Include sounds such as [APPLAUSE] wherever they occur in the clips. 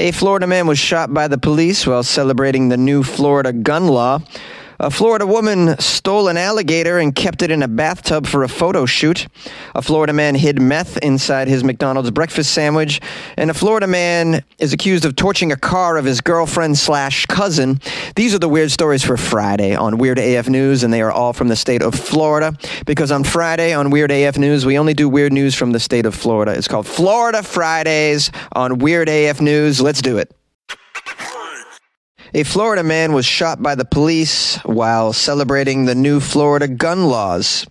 A Florida man was shot by the police while celebrating the new Florida gun law. A Florida woman stole an alligator and kept it in a bathtub for a photo shoot. A Florida man hid meth inside his McDonald's breakfast sandwich. And a Florida man is accused of torching a car of his girlfriend slash cousin. These are the weird stories for Friday on Weird AF News, and they are all from the state of Florida. Because on Friday on Weird AF News, we only do weird news from the state of Florida. It's called Florida Fridays on Weird AF News. Let's do it. A Florida man was shot by the police while celebrating the new Florida gun laws.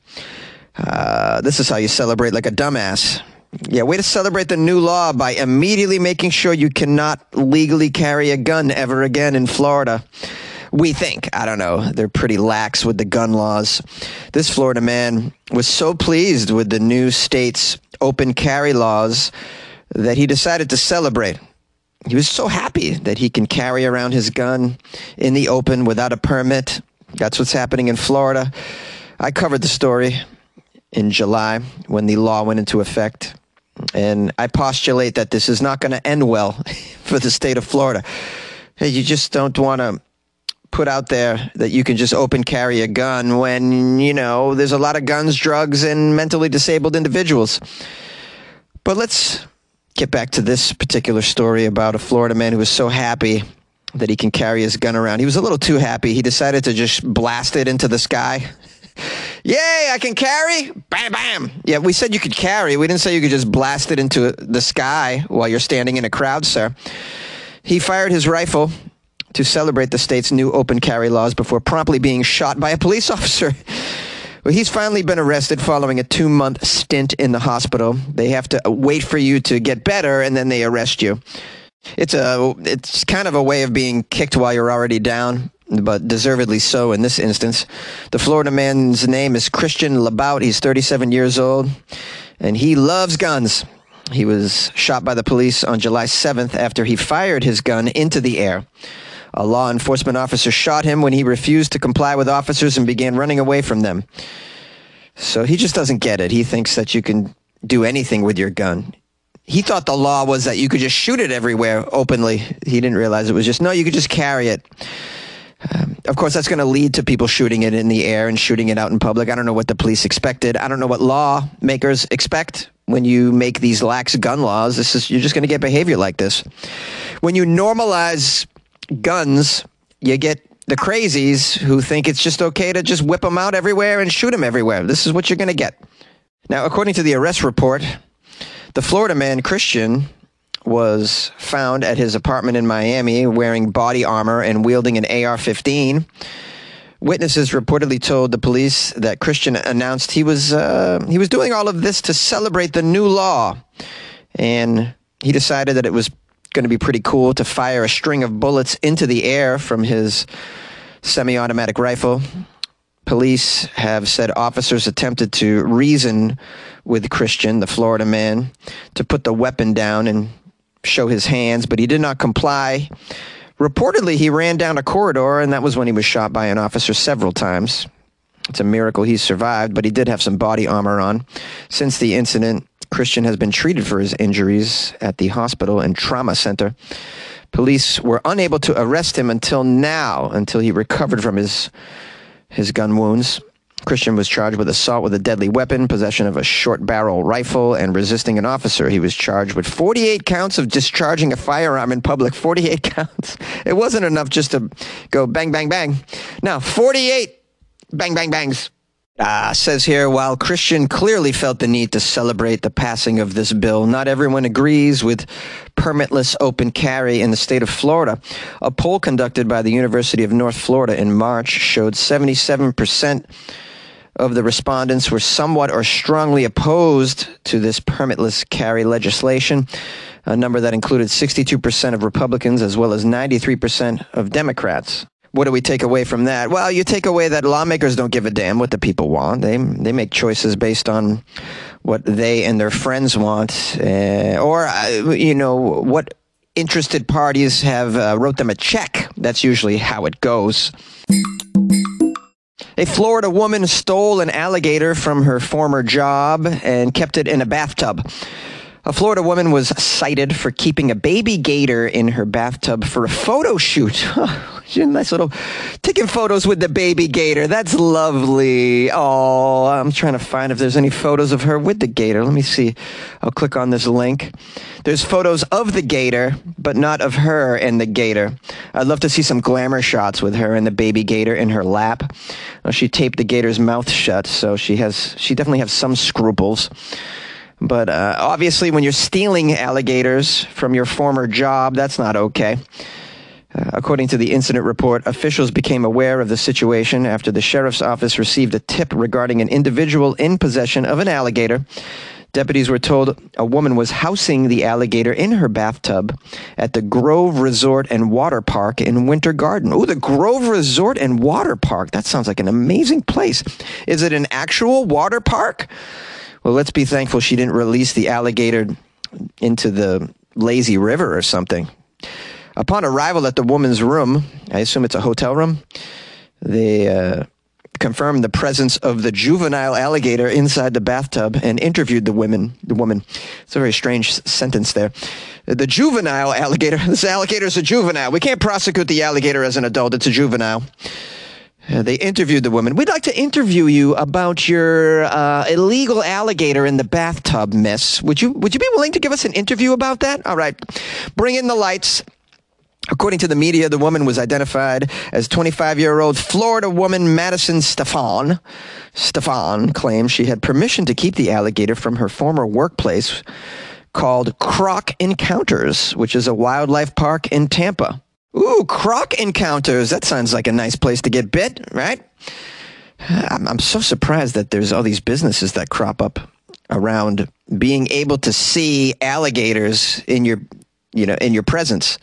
Uh, this is how you celebrate like a dumbass. Yeah, way to celebrate the new law by immediately making sure you cannot legally carry a gun ever again in Florida. We think. I don't know. They're pretty lax with the gun laws. This Florida man was so pleased with the new state's open carry laws that he decided to celebrate he was so happy that he can carry around his gun in the open without a permit. That's what's happening in Florida. I covered the story in July when the law went into effect. And I postulate that this is not going to end well [LAUGHS] for the state of Florida. Hey, you just don't want to put out there that you can just open carry a gun when, you know, there's a lot of guns, drugs, and mentally disabled individuals. But let's get back to this particular story about a Florida man who was so happy that he can carry his gun around. He was a little too happy. He decided to just blast it into the sky. [LAUGHS] Yay, I can carry! Bam, bam! Yeah, we said you could carry. We didn't say you could just blast it into the sky while you're standing in a crowd, sir. He fired his rifle to celebrate the state's new open carry laws before promptly being shot by a police [LAUGHS] officer. Well, he's finally been arrested following a two month stint in the hospital. They have to wait for you to get better and then they arrest you. It's a it's kind of a way of being kicked while you're already down, but deservedly so in this instance. The Florida man's name is Christian Labout. He's 37 years old and he loves guns. He was shot by the police on July 7th after he fired his gun into the air. A law enforcement officer shot him when he refused to comply with officers and began running away from them. So he just doesn't get it. He thinks that you can do anything with your gun. He thought the law was that you could just shoot it everywhere openly. He didn't realize it was just, no, you could just carry it. Um, of course, that's going to lead to people shooting it in the air and shooting it out in public. I don't know what the police expected. I don't know what lawmakers expect when you make these lax gun laws. This is you're just going to get behavior like this. When you normalize guns, you get the crazies who think it's just okay to just whip them out everywhere and shoot them everywhere. This is what you're going to get. Now, according to the arrest report, the Florida man, Christian, was found at his apartment in Miami wearing body armor and wielding an AR 15. Witnesses reportedly told the police that Christian announced he was uh, he was doing all of this to celebrate the new law, and he decided that it was going to be pretty cool to fire a string of bullets into the air from his semi automatic rifle. Police have said officers attempted to reason with Christian, the Florida man, to put the weapon down and show his hands, but he did not comply. Reportedly, he ran down a corridor, and that was when he was shot by an officer several times. It's a miracle he survived, but he did have some body armor on. Since the incident, Christian has been treated for his injuries at the hospital and trauma center. Police were unable to arrest him until now, until he recovered from his his gun wounds. Christian was charged with assault with a deadly weapon, possession of a short barrel rifle, and resisting an officer. He was charged with 48 counts of discharging a firearm in public. 48 [LAUGHS] counts. It wasn't enough just to go bang, bang, bang. Now, 48 bang, bang, bangs. Uh, says here, while Christian clearly felt the need to celebrate the passing of this bill, not everyone agrees with permitless open carry in the state of Florida. A poll conducted by the University of North Florida in March showed 77% of the respondents were somewhat or strongly opposed to this permitless carry legislation, a number that included 62% of Republicans as well as 93% of Democrats what do we take away from that? Well, you take away that lawmakers don't give a damn what the people want. They they make choices based on what they and their friends want, uh, or uh, you know what interested parties have uh, wrote them a check. That's usually how it goes. A Florida woman stole an alligator from her former job and kept it in a bathtub. A Florida woman was cited for keeping a baby gator in her bathtub for a photo shoot. [LAUGHS] A nice little taking photos with the baby gator. That's lovely. Oh, I'm trying to find if there's any photos of her with the gator. Let me see. I'll click on this link. There's photos of the gator, but not of her and the gator. I'd love to see some glamour shots with her and the baby gator in her lap. She taped the gator's mouth shut, so she has she definitely has some scruples. But uh, obviously, when you're stealing alligators from your former job, that's not okay. Uh, according to the incident report, officials became aware of the situation after the sheriff's office received a tip regarding an individual in possession of an alligator. Deputies were told a woman was housing the alligator in her bathtub at the Grove Resort and Water Park in Winter Garden. Oh, the Grove Resort and Water Park. That sounds like an amazing place. Is it an actual water park? Well, let's be thankful she didn't release the alligator into the lazy river or something. Upon arrival at the woman's room, I assume it's a hotel room, they uh, confirmed the presence of the juvenile alligator inside the bathtub and interviewed the women. The woman. It's a very strange sentence there. The juvenile alligator. [LAUGHS] This alligator is a juvenile. We can't prosecute the alligator as an adult. It's a juvenile. They interviewed the woman. We'd like to interview you about your uh, illegal alligator in the bathtub, miss. Would you Would you be willing to give us an interview about that? All right, bring in the lights. According to the media, the woman was identified as 25 year old Florida woman Madison Stefan. Stefan claims she had permission to keep the alligator from her former workplace called Croc Encounters, which is a wildlife park in Tampa. Ooh, croc encounters. That sounds like a nice place to get bit, right? I'm, I'm so surprised that there's all these businesses that crop up around being able to see alligators in your, you know, in your presence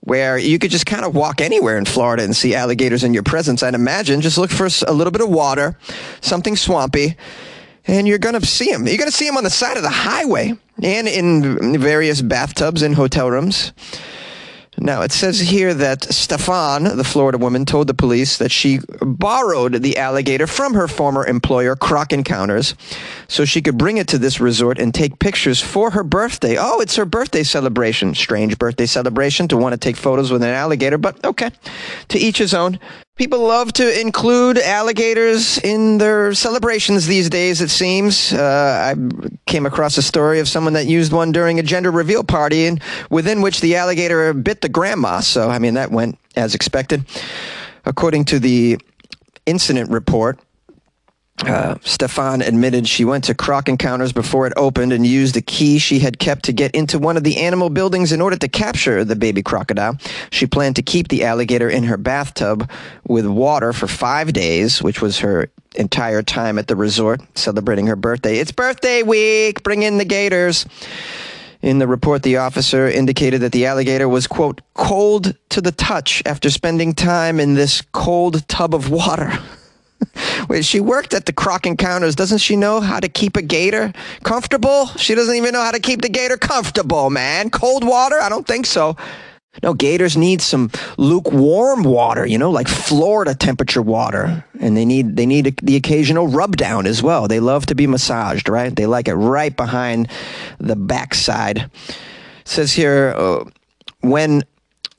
where you could just kind of walk anywhere in Florida and see alligators in your presence. I'd imagine just look for a little bit of water, something swampy, and you're going to see them. You're going to see them on the side of the highway and in various bathtubs and hotel rooms. Now, it says here that Stefan, the Florida woman, told the police that she borrowed the alligator from her former employer, Croc Encounters, so she could bring it to this resort and take pictures for her birthday. Oh, it's her birthday celebration. Strange birthday celebration to want to take photos with an alligator, but okay. To each his own. People love to include alligators in their celebrations these days, it seems. Uh, I came across a story of someone that used one during a gender reveal party, and within which the alligator bit the grandma. So, I mean, that went as expected. According to the incident report, uh, Stefan admitted she went to Croc Encounters before it opened and used a key she had kept to get into one of the animal buildings in order to capture the baby crocodile. She planned to keep the alligator in her bathtub with water for five days, which was her entire time at the resort celebrating her birthday. It's birthday week! Bring in the gators! In the report, the officer indicated that the alligator was, quote, cold to the touch after spending time in this cold tub of water. [LAUGHS] [LAUGHS] Wait, she worked at the Croc Encounters. Doesn't she know how to keep a gator comfortable? She doesn't even know how to keep the gator comfortable, man. Cold water? I don't think so. No, gators need some lukewarm water, you know, like Florida temperature water, and they need they need the occasional rub down as well. They love to be massaged, right? They like it right behind the backside. It says here uh, when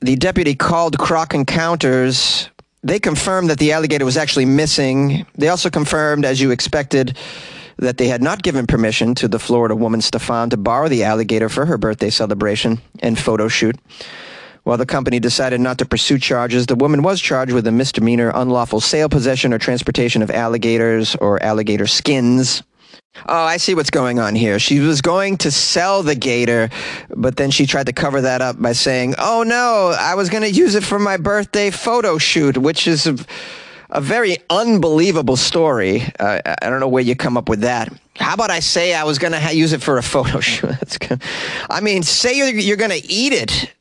the deputy called Croc Encounters they confirmed that the alligator was actually missing. They also confirmed, as you expected, that they had not given permission to the Florida woman Stefan to borrow the alligator for her birthday celebration and photo shoot. While the company decided not to pursue charges, the woman was charged with a misdemeanor unlawful sale, possession, or transportation of alligators or alligator skins. Oh, I see what's going on here. She was going to sell the gator, but then she tried to cover that up by saying, "Oh no, I was going to use it for my birthday photo shoot," which is a, a very unbelievable story. Uh, I don't know where you come up with that. How about I say I was going to ha- use it for a [LAUGHS] photo shoot? I mean, say you're, you're going to eat it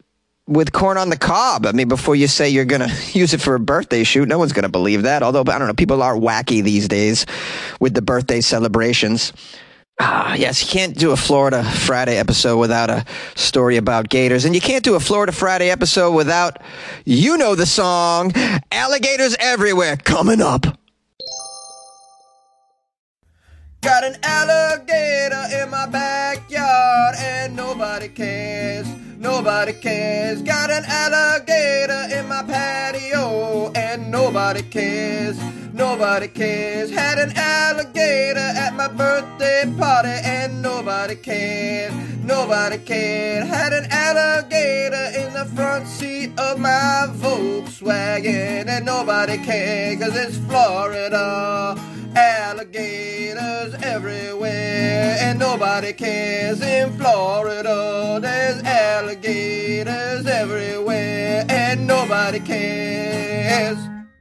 with corn on the cob. I mean, before you say you're going [LAUGHS] to use it for a birthday shoot, no one's going to believe that. Although, I don't know, people are wacky these days with the birthday celebrations. Ah, yes, you can't do a Florida Friday episode without a story about gators. And you can't do a Florida Friday episode without, you know, the song Alligators Everywhere coming up. Got an alligator in my backyard and nobody cares. Nobody cares. Got an alligator in my patio and nobody cares. Nobody cares. Had an alligator at my birthday party and nobody cares. Nobody cared. Had an alligator in the front seat of my Volkswagen and nobody cared cause it's Florida. Alligators everywhere, and nobody cares in Florida. There's alligators everywhere, and nobody cares.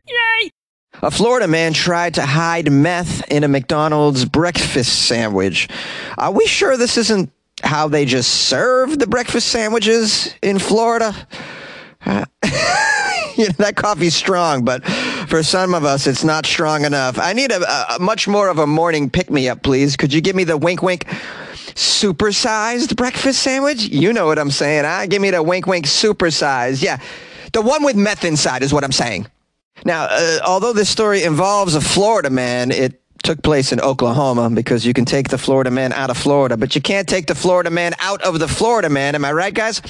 Yay! A Florida man tried to hide meth in a McDonald's breakfast sandwich. Are we sure this isn't how they just serve the breakfast sandwiches in Florida? Uh, [LAUGHS] you know, that coffee's strong, but for some of us, it's not strong enough. I need a, a much more of a morning pick me up, please. Could you give me the wink wink supersized breakfast sandwich? You know what I'm saying. Huh? give me the wink wink supersized. Yeah, the one with meth inside is what I'm saying. Now, uh, although this story involves a Florida man, it took place in Oklahoma because you can take the Florida man out of Florida, but you can't take the Florida man out of the Florida man. Am I right, guys?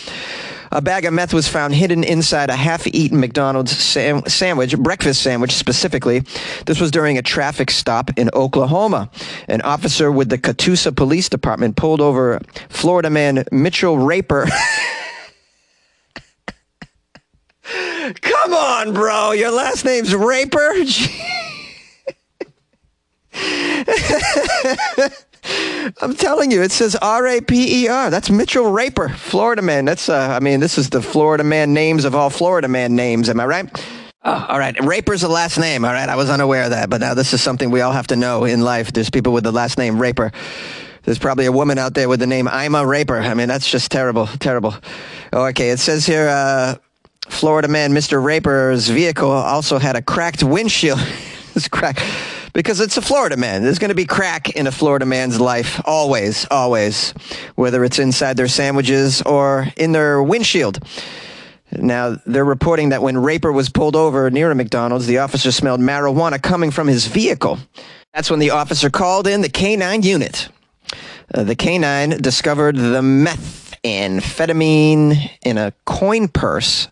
A bag of meth was found hidden inside a half eaten McDonald's sam- sandwich, breakfast sandwich specifically. This was during a traffic stop in Oklahoma. An officer with the Catoosa Police Department pulled over Florida man Mitchell Raper. [LAUGHS] Come on, bro. Your last name's Raper? [LAUGHS] [LAUGHS] I'm telling you, it says R A P E R. That's Mitchell Raper, Florida man. That's, uh, I mean, this is the Florida man names of all Florida man names. Am I right? Oh, all right. Raper's the last name. All right. I was unaware of that, but now this is something we all have to know in life. There's people with the last name Raper. There's probably a woman out there with the name I'm a Raper. I mean, that's just terrible, terrible. Okay. It says here, uh, Florida man Mr. Raper's vehicle also had a cracked windshield. [LAUGHS] it's cracked because it's a Florida man. There's going to be crack in a Florida man's life, always, always, whether it's inside their sandwiches or in their windshield. Now, they're reporting that when Raper was pulled over near a McDonald's, the officer smelled marijuana coming from his vehicle. That's when the officer called in the K9 unit. Uh, the K9 discovered the methamphetamine in a coin purse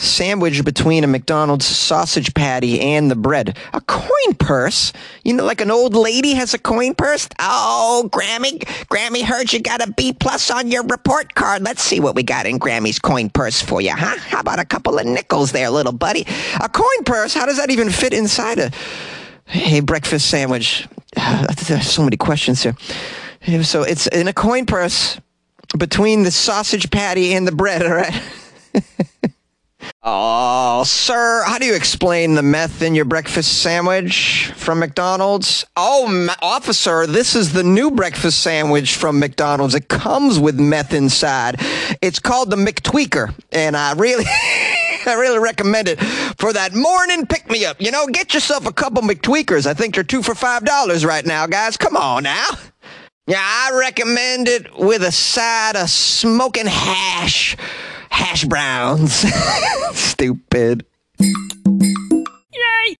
sandwich between a McDonald's sausage patty and the bread. A coin purse? You know, like an old lady has a coin purse? Oh, Grammy, Grammy heard you got a B plus on your report card. Let's see what we got in Grammy's coin purse for you, huh? How about a couple of nickels there, little buddy? A coin purse? How does that even fit inside a hey breakfast sandwich? [SIGHS] There's so many questions here. So it's in a coin purse between the sausage patty and the bread, all right? [LAUGHS] Oh, sir, how do you explain the meth in your breakfast sandwich from McDonald's? Oh, officer, this is the new breakfast sandwich from McDonald's. It comes with meth inside. It's called the McTweeker, and I really. [LAUGHS] I really recommend it for that morning pick me up. You know, get yourself a couple McTweekers. I think they're two for five dollars right now, guys. Come on now. Yeah, I recommend it with a side of smoking hash hash browns. [LAUGHS] Stupid. Yay!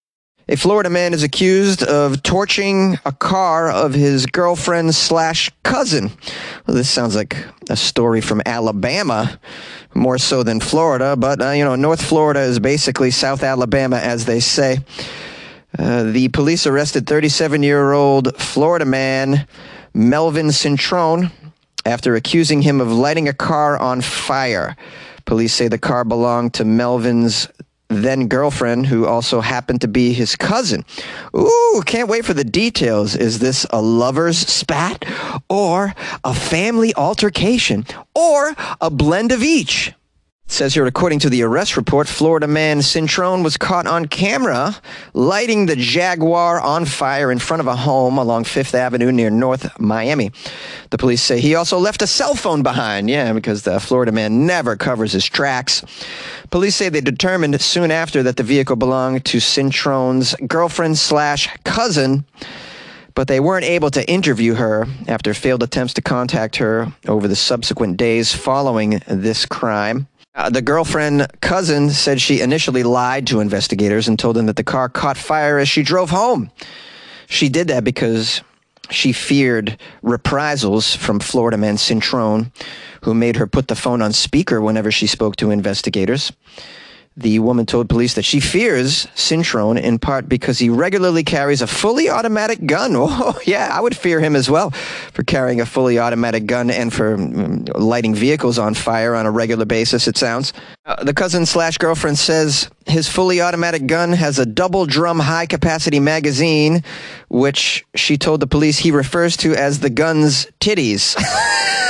A Florida man is accused of torching a car of his girlfriend slash cousin. Well, this sounds like a story from Alabama, more so than Florida, but uh, you know, North Florida is basically South Alabama, as they say. Uh, the police arrested 37 year old Florida man Melvin Cintrone after accusing him of lighting a car on fire. Police say the car belonged to Melvin's then girlfriend, who also happened to be his cousin. Ooh, can't wait for the details. Is this a lover's spat, or a family altercation, or a blend of each? Says here, according to the arrest report, Florida man Cintrone was caught on camera lighting the Jaguar on fire in front of a home along Fifth Avenue near North Miami. The police say he also left a cell phone behind. Yeah, because the Florida man never covers his tracks. Police say they determined soon after that the vehicle belonged to Cintrone's girlfriend slash cousin but they weren't able to interview her after failed attempts to contact her over the subsequent days following this crime. Uh, the girlfriend cousin said she initially lied to investigators and told them that the car caught fire as she drove home. She did that because she feared reprisals from Florida man Cintrone, who made her put the phone on speaker whenever she spoke to investigators. The woman told police that she fears Cintrone in part because he regularly carries a fully automatic gun. [LAUGHS] Oh, yeah, I would fear him as well for carrying a fully automatic gun and for um, lighting vehicles on fire on a regular basis, it sounds. Uh, the cousin slash girlfriend says his fully automatic gun has a double drum high capacity magazine, which she told the police he refers to as the gun's titties. [LAUGHS]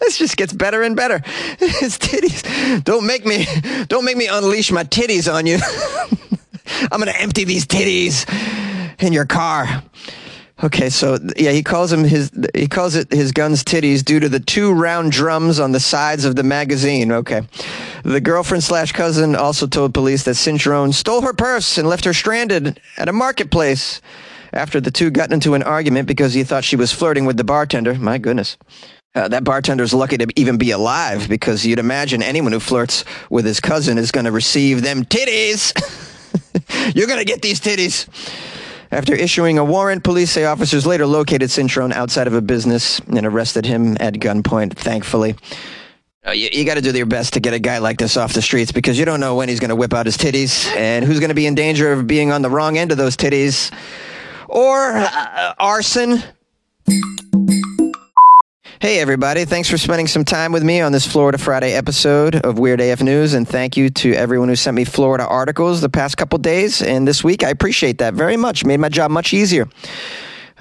This just gets better and better. [LAUGHS] His titties. Don't make me don't make me unleash my titties on you. [LAUGHS] I'm gonna empty these titties in your car. Okay, so yeah, he calls him his he calls it his gun's titties due to the two round drums on the sides of the magazine. Okay. The girlfriend slash cousin also told police that Cintrone stole her purse and left her stranded at a marketplace after the two got into an argument because he thought she was flirting with the bartender. My goodness. Uh, that bartender's lucky to even be alive because you'd imagine anyone who flirts with his cousin is going to receive them titties. [LAUGHS] You're going to get these titties. After issuing a warrant, police say officers later located Cintrone outside of a business and arrested him at gunpoint, thankfully. Uh, you, you got to do your best to get a guy like this off the streets because you don't know when he's going to whip out his titties and who's going to be in danger of being on the wrong end of those titties or uh, arson. Hey, everybody. Thanks for spending some time with me on this Florida Friday episode of Weird AF News. And thank you to everyone who sent me Florida articles the past couple days and this week. I appreciate that very much. Made my job much easier.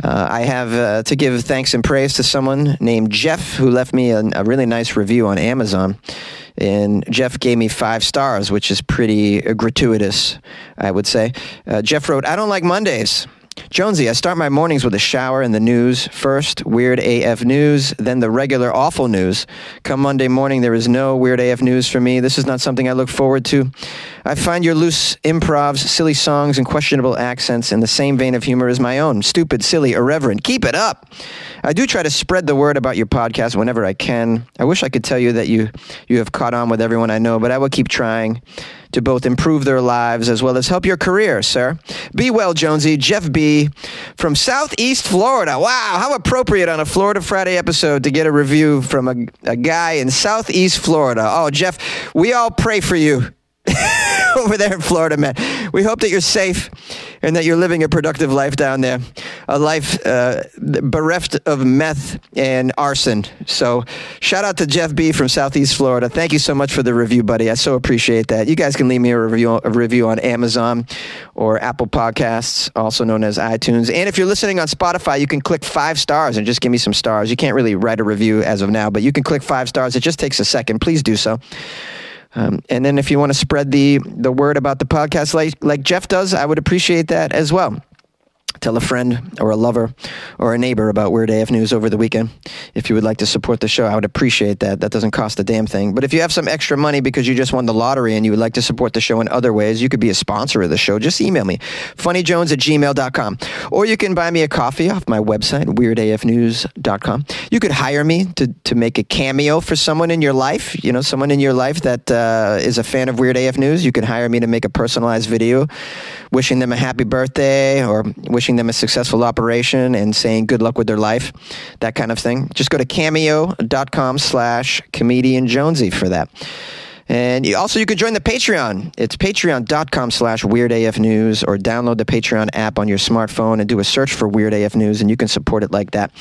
Uh, I have uh, to give thanks and praise to someone named Jeff who left me a, a, really nice review on Amazon. And Jeff gave me five stars, which is pretty gratuitous, I would say. Uh, Jeff wrote, I don't like Mondays. Jonesy, I start my mornings with a shower and the news. First, weird AF news, then the regular awful news. Come Monday morning, there is no weird AF news for me. This is not something I look forward to. I find your loose improvs, silly songs, and questionable accents in the same vein of humor as my own. Stupid, silly, irreverent. Keep it up. I do try to spread the word about your podcast whenever I can. I wish I could tell you that you, you have caught on with everyone I know, but I will keep trying to both improve their lives as well as help your career, sir. Be well, Jonesy. Jeff B. from Southeast Florida. Wow, how appropriate on a Florida Friday episode to get a review from a, a guy in Southeast Florida. Oh, Jeff, we all pray for you. [LAUGHS] over there in Florida, man. We hope that you're safe and that you're living a productive life down there, a life uh, bereft of meth and arson. So, shout out to Jeff B from Southeast Florida. Thank you so much for the review, buddy. I so appreciate that. You guys can leave me a review, a review on Amazon or Apple Podcasts, also known as iTunes. And if you're listening on Spotify, you can click five stars and just give me some stars. You can't really write a review as of now, but you can click five stars. It just takes a second. Please do so. Um, and then if you want to spread the, the word about the podcast like, like Jeff does, I would appreciate that as well tell a friend or a lover or a neighbor about Weird AF News over the weekend. If you would like to support the show, I would appreciate that. That doesn't cost a damn thing. But if you have some extra money because you just won the lottery and you would like to support the show in other ways, you could be a sponsor of the show. Just email me, funnyjones at gmail.com. Or you can buy me a coffee off my website, weirdafnews.com. You could hire me to, to make a cameo for someone in your life, you know, someone in your life that uh, is a fan of Weird AF News. You can hire me to make a personalized video wishing them a happy birthday or wishing wishing them a successful operation and saying good luck with their life, that kind of thing. Just go to cameo.com slash comedian Jonesy for that. And you, also, you can join the Patreon. It's patreon.com slash weirdafnews or download the Patreon app on your smartphone and do a search for Weird AF News, and you can support it like that.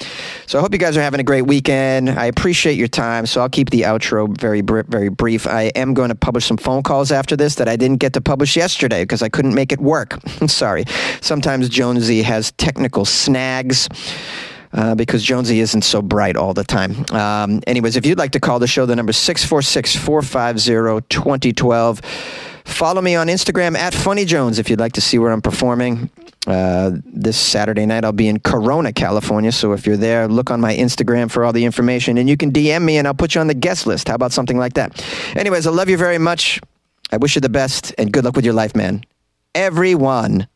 So I hope you guys are having a great weekend. I appreciate your time, so I'll keep the outro very, very brief. I am going to publish some phone calls after this that I didn't get to publish yesterday because I couldn't make it work. I'm [LAUGHS] Sorry. Sometimes Jonesy has technical snags uh, because Jonesy isn't so bright all the time. Um, anyways, if you'd like to call the show, the number is 646 450 2012. Follow me on Instagram at Funny Jones if you'd like to see where I'm performing. Uh, this Saturday night, I'll be in Corona, California. So if you're there, look on my Instagram for all the information and you can DM me and I'll put you on the guest list. How about something like that? Anyways, I love you very much. I wish you the best and good luck with your life, man. Everyone.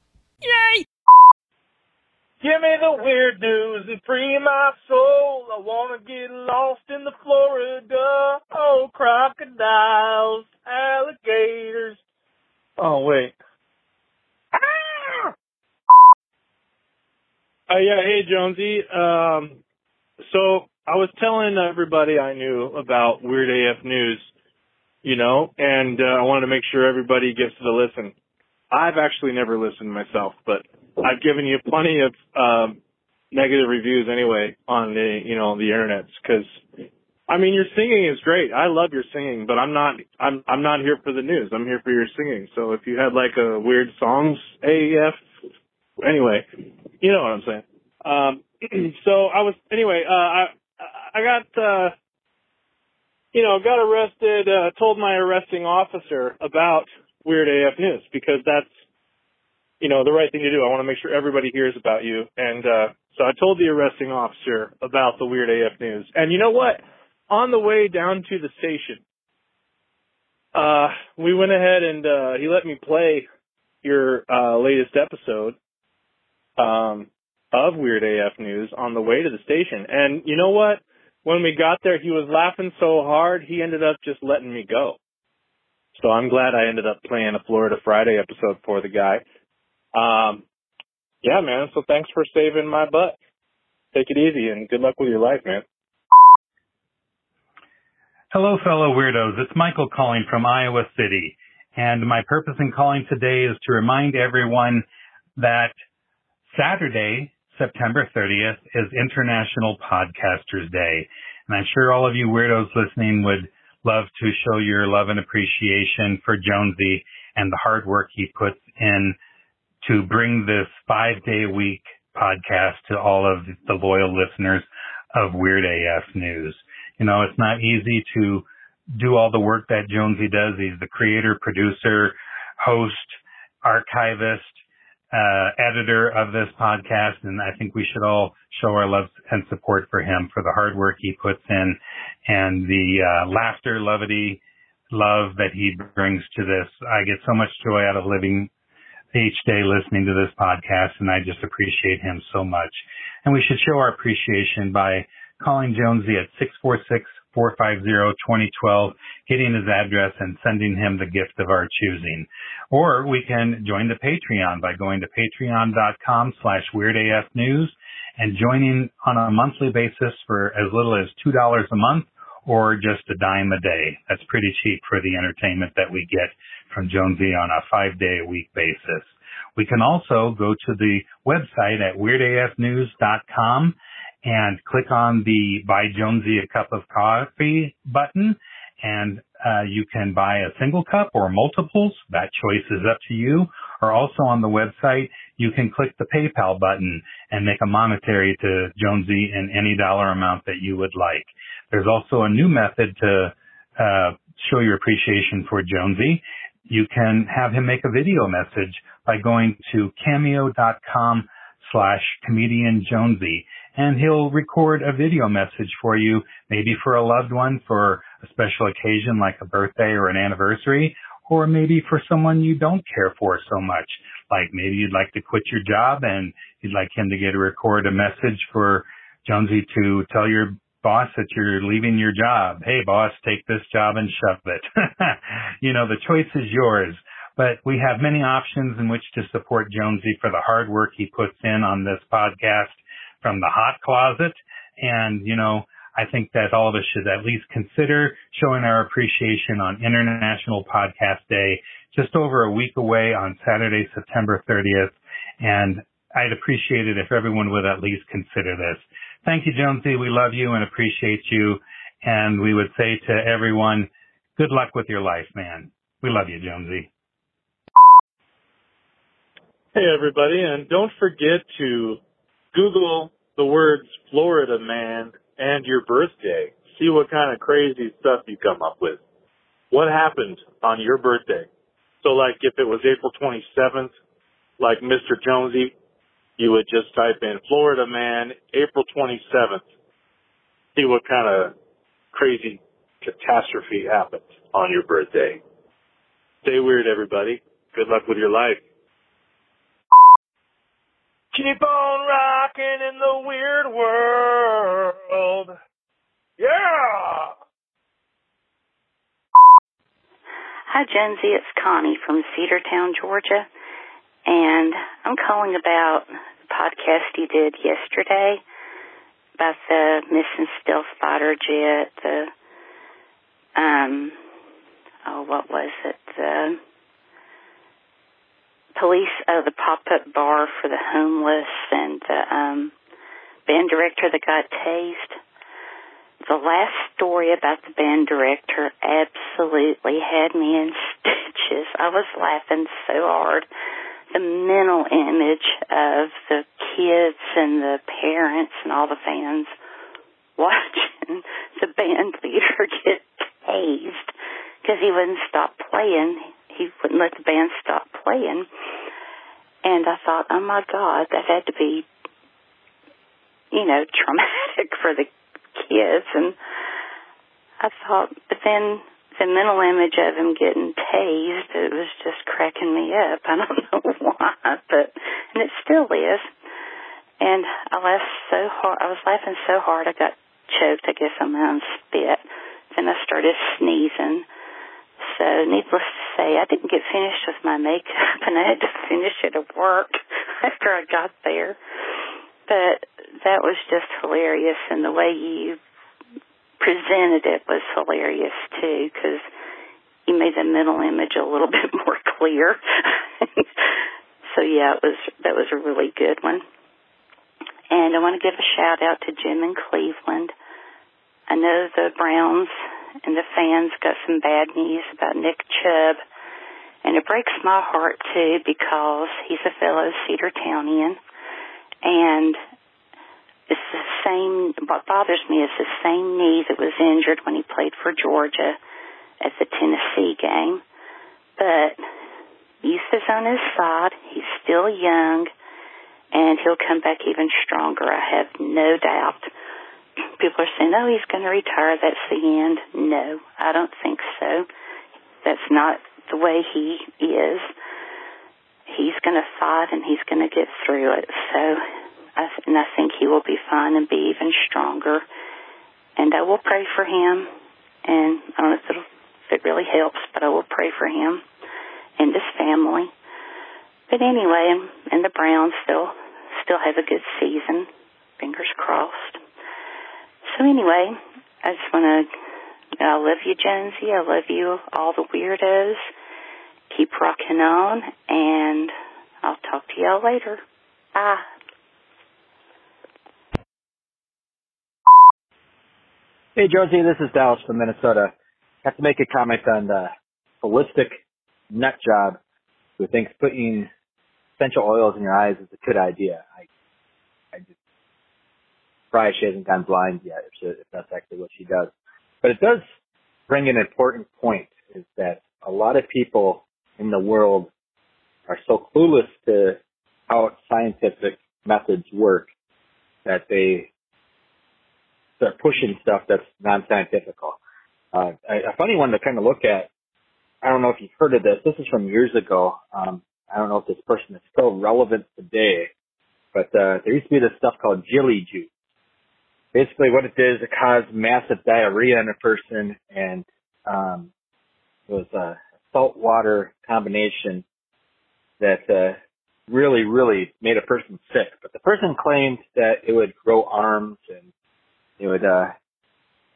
Give me the weird news and free my soul. I wanna get lost in the Florida. Oh, crocodiles, alligators. Oh, wait. Ah! Uh, yeah, hey Jonesy. Um, so I was telling everybody I knew about Weird AF News, you know, and uh, I wanted to make sure everybody gets to listen. I've actually never listened myself, but I've given you plenty of um, negative reviews anyway on the you know the internets because I mean your singing is great. I love your singing, but I'm not I'm I'm not here for the news. I'm here for your singing. So if you had like a weird songs AF anyway, you know what I'm saying. Um, [CLEARS THROAT] so I was anyway. Uh, I I got uh, you know got arrested. Uh, told my arresting officer about Weird AF News because that's you know the right thing to do. I want to make sure everybody hears about you. And uh, so I told the arresting officer about the Weird AF News. And you know what? On the way down to the station, uh, we went ahead and uh, he let me play your uh, latest episode. Um, of Weird AF News on the way to the station. And you know what? When we got there, he was laughing so hard, he ended up just letting me go. So I'm glad I ended up playing a Florida Friday episode for the guy. Um, yeah, man. So thanks for saving my butt. Take it easy and good luck with your life, man. Hello, fellow weirdos. It's Michael calling from Iowa City. And my purpose in calling today is to remind everyone that Saturday, September 30th is International Podcasters Day. And I'm sure all of you weirdos listening would love to show your love and appreciation for Jonesy and the hard work he puts in to bring this five day a week podcast to all of the loyal listeners of Weird AF News. You know, it's not easy to do all the work that Jonesy does. He's the creator, producer, host, archivist, uh, editor of this podcast, and I think we should all show our love and support for him for the hard work he puts in and the uh, laughter, levity, love that he brings to this. I get so much joy out of living each day listening to this podcast, and I just appreciate him so much. And we should show our appreciation by calling Jonesy at 646 450-2012, getting his address and sending him the gift of our choosing. Or we can join the Patreon by going to patreon.com slash weirdafnews and joining on a monthly basis for as little as $2 a month or just a dime a day. That's pretty cheap for the entertainment that we get from Jonesy on a five day a week basis. We can also go to the website at weirdafnews.com and click on the buy Jonesy a cup of coffee button and uh, you can buy a single cup or multiples. That choice is up to you. Or also on the website, you can click the PayPal button and make a monetary to Jonesy in any dollar amount that you would like. There's also a new method to uh, show your appreciation for Jonesy. You can have him make a video message by going to cameo.com slash comedian Jonesy and he'll record a video message for you, maybe for a loved one for a special occasion like a birthday or an anniversary, or maybe for someone you don't care for so much. Like maybe you'd like to quit your job and you'd like him to get to record a message for Jonesy to tell your boss that you're leaving your job. Hey boss, take this job and shove it. [LAUGHS] you know, the choice is yours. But we have many options in which to support Jonesy for the hard work he puts in on this podcast from the hot closet. And, you know, I think that all of us should at least consider showing our appreciation on International Podcast Day, just over a week away on Saturday, September 30th. And I'd appreciate it if everyone would at least consider this. Thank you, Jonesy. We love you and appreciate you. And we would say to everyone, good luck with your life, man. We love you, Jonesy. Hey, everybody. And don't forget to Google the words Florida man and your birthday. See what kind of crazy stuff you come up with. What happened on your birthday? So like if it was April 27th, like Mr. Jonesy, you would just type in Florida man, April 27th. See what kind of crazy catastrophe happened on your birthday. Stay weird, everybody. Good luck with your life. Keep on rocking in the weird world. Yeah! Hi, Jonesy. It's Connie from Cedartown, Georgia. And I'm calling about the podcast you did yesterday about the missing stealth fighter jet, the um oh what was it? The police oh the pop up bar for the homeless and the um band director that got tased. The last story about the band director absolutely had me in [LAUGHS] stitches. I was laughing so hard. The mental image of the kids and the parents and all the fans [LAUGHS] watching the band leader [LAUGHS] get tased because he wouldn't stop playing. He wouldn't let the band stop playing. And I thought, oh my God, that had to be you know, [LAUGHS] traumatic for the kids. And I thought, but then the mental image of him getting tased, it was just cracking me up. [LAUGHS] I don't know why, but, and it still is. And I laughed so hard, I was laughing so hard I got choked, I guess, on my own spit. Then I started sneezing. So, needless to say, I didn't get finished with my makeup, [LAUGHS] and I had to finish it at work [LAUGHS] after I got there. But that was just hilarious, and the way you presented it was hilarious too, because you made the mental image a little [LAUGHS] bit more clear. [LAUGHS] so yeah, it was that was a really good one. And I want to give a shout out to Jim in Cleveland. I know the Browns and the fans got some bad news about Nick Chubb, and it breaks my heart too because he's a fellow Cedartownian and it's the same, what bothers me is the same knee that was injured when he played for Georgia at the Tennessee game. But youth on his side. He's still young, and he'll come back even stronger. I have no doubt. People are saying, oh, he's going to retire. That's the end. No, I don't think so. That's not the way he is he's going to fight and he's going to get through it. So, and I think he will be fine and be even stronger. And I will pray for him. And I don't know if, if it really helps, but I will pray for him and his family. But anyway, and, the Browns still still have a good season. Fingers crossed. So anyway, I just want to. I love you, Jonesy. I love you, all the weirdos keep rocking on, and I'll talk to y'all later. Bye. Hey, Jonesy, this is Dallas from Minnesota. I have to make a comment on the holistic nut job who thinks putting essential oils in your eyes is a good idea. I, I just, probably she hasn't gone blind yet if, she, if that's actually what she does. But it does bring an important point is that a lot of people in the world are so clueless to how scientific methods work that they start pushing stuff that's non-scientific. Uh, a funny one to kind of look at. I don't know if you've heard of this. This is from years ago. Um, I don't know if this person is still relevant today, but uh, there used to be this stuff called Jilly Juice. Basically, what it did is it caused massive diarrhea in a person, and um, it was uh, salt water combination that uh, really, really made a person sick. But the person claimed that it would grow arms and it would, uh,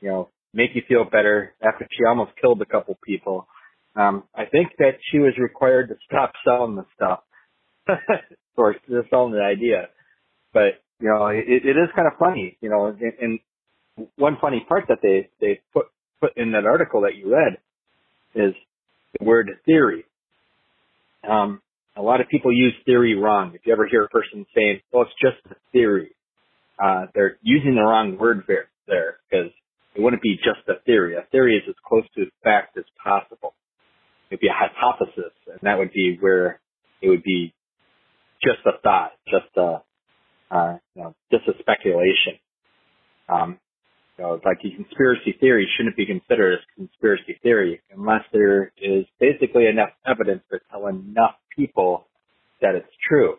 you know, make you feel better after she almost killed a couple people. Um, I think that she was required to stop [LAUGHS] selling the stuff [LAUGHS] or selling the idea. But, you know, it, it is kind of funny, you know, and, and one funny part that they, they put, put in that article that you read is the word theory. Um, a lot of people use theory wrong. If you ever hear a person saying, "Well, it's just a theory," uh, they're using the wrong word there because it wouldn't be just a theory. A theory is as close to fact as possible. It'd be a hypothesis, and that would be where it would be just a thought, just a, uh, you know, just a speculation. Um, you know, like a conspiracy theory shouldn't be considered as conspiracy theory unless there is basically enough evidence to tell enough people that it's true.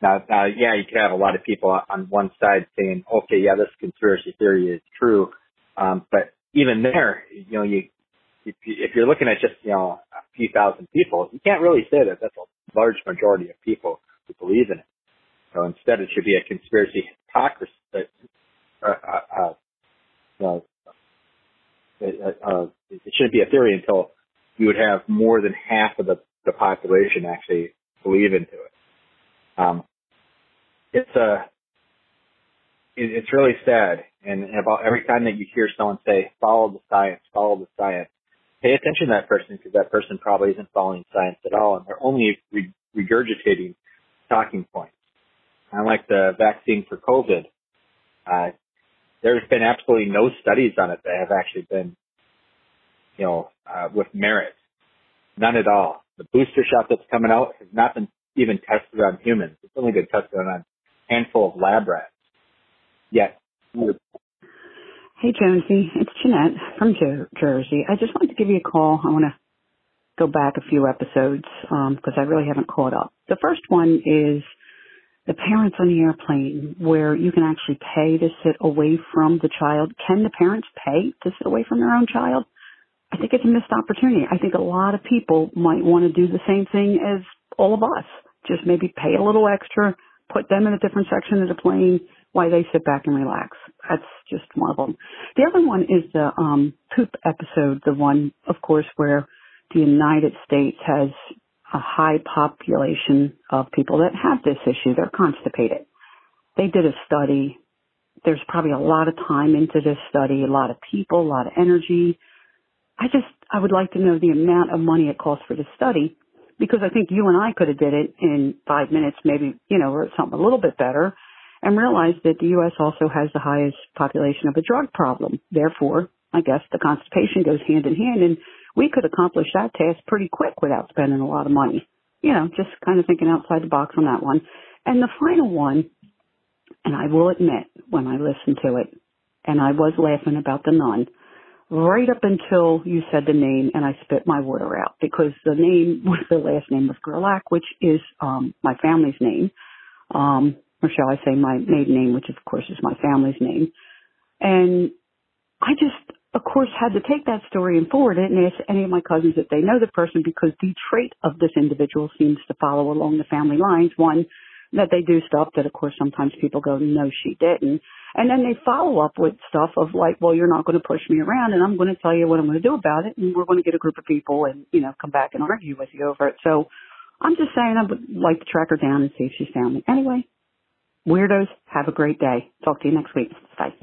Now, now, yeah, you could have a lot of people on one side saying, okay, yeah, this conspiracy theory is true. Um, but even there, you know, you, if you're looking at just, you know, a few thousand people, you can't really say that that's a large majority of people who believe in it. So instead, it should be a conspiracy hypocrisy. Uh, uh, uh, uh, uh, it shouldn't be a theory until you would have more than half of the, the population actually believe into it. Um, it's a, uh, it, it's really sad. And about every time that you hear someone say, follow the science, follow the science, pay attention to that person because that person probably isn't following science at all and they're only re- regurgitating talking points. Unlike the vaccine for COVID, uh, there's been absolutely no studies on it that have actually been, you know, uh, with merit. None at all. The booster shot that's coming out has not been even tested on humans. It's only been tested on a handful of lab rats. Yet. Hey Jonesy, it's Jeanette from Jersey. I just wanted to give you a call. I want to go back a few episodes because um, I really haven't caught up. The first one is the parents on the airplane where you can actually pay to sit away from the child. Can the parents pay to sit away from their own child? I think it's a missed opportunity. I think a lot of people might want to do the same thing as all of us. Just maybe pay a little extra, put them in a different section of the plane while they sit back and relax. That's just one of them. The other one is the um, poop episode, the one, of course, where the United States has a high population of people that have this issue. They're constipated. They did a study. There's probably a lot of time into this study, a lot of people, a lot of energy. I just, I would like to know the amount of money it costs for the study because I think you and I could have did it in five minutes, maybe, you know, or something a little bit better and realized that the U.S. also has the highest population of a drug problem. Therefore, I guess the constipation goes hand in hand and we could accomplish that task pretty quick without spending a lot of money. You know, just kind of thinking outside the box on that one. And the final one, and I will admit when I listened to it, and I was laughing about the nun, right up until you said the name and I spit my water out because the name was [LAUGHS] the last name of Gerlach, which is um my family's name. Um, or shall I say my maiden name, which of course is my family's name. And I just of course, had to take that story and forward it and ask any of my cousins if they know the person because the trait of this individual seems to follow along the family lines. One, that they do stuff that of course sometimes people go, no, she didn't. And then they follow up with stuff of like, well, you're not going to push me around and I'm going to tell you what I'm going to do about it. And we're going to get a group of people and, you know, come back and argue with you over it. So I'm just saying I would like to track her down and see if she's found me. Anyway, weirdos, have a great day. Talk to you next week. Bye.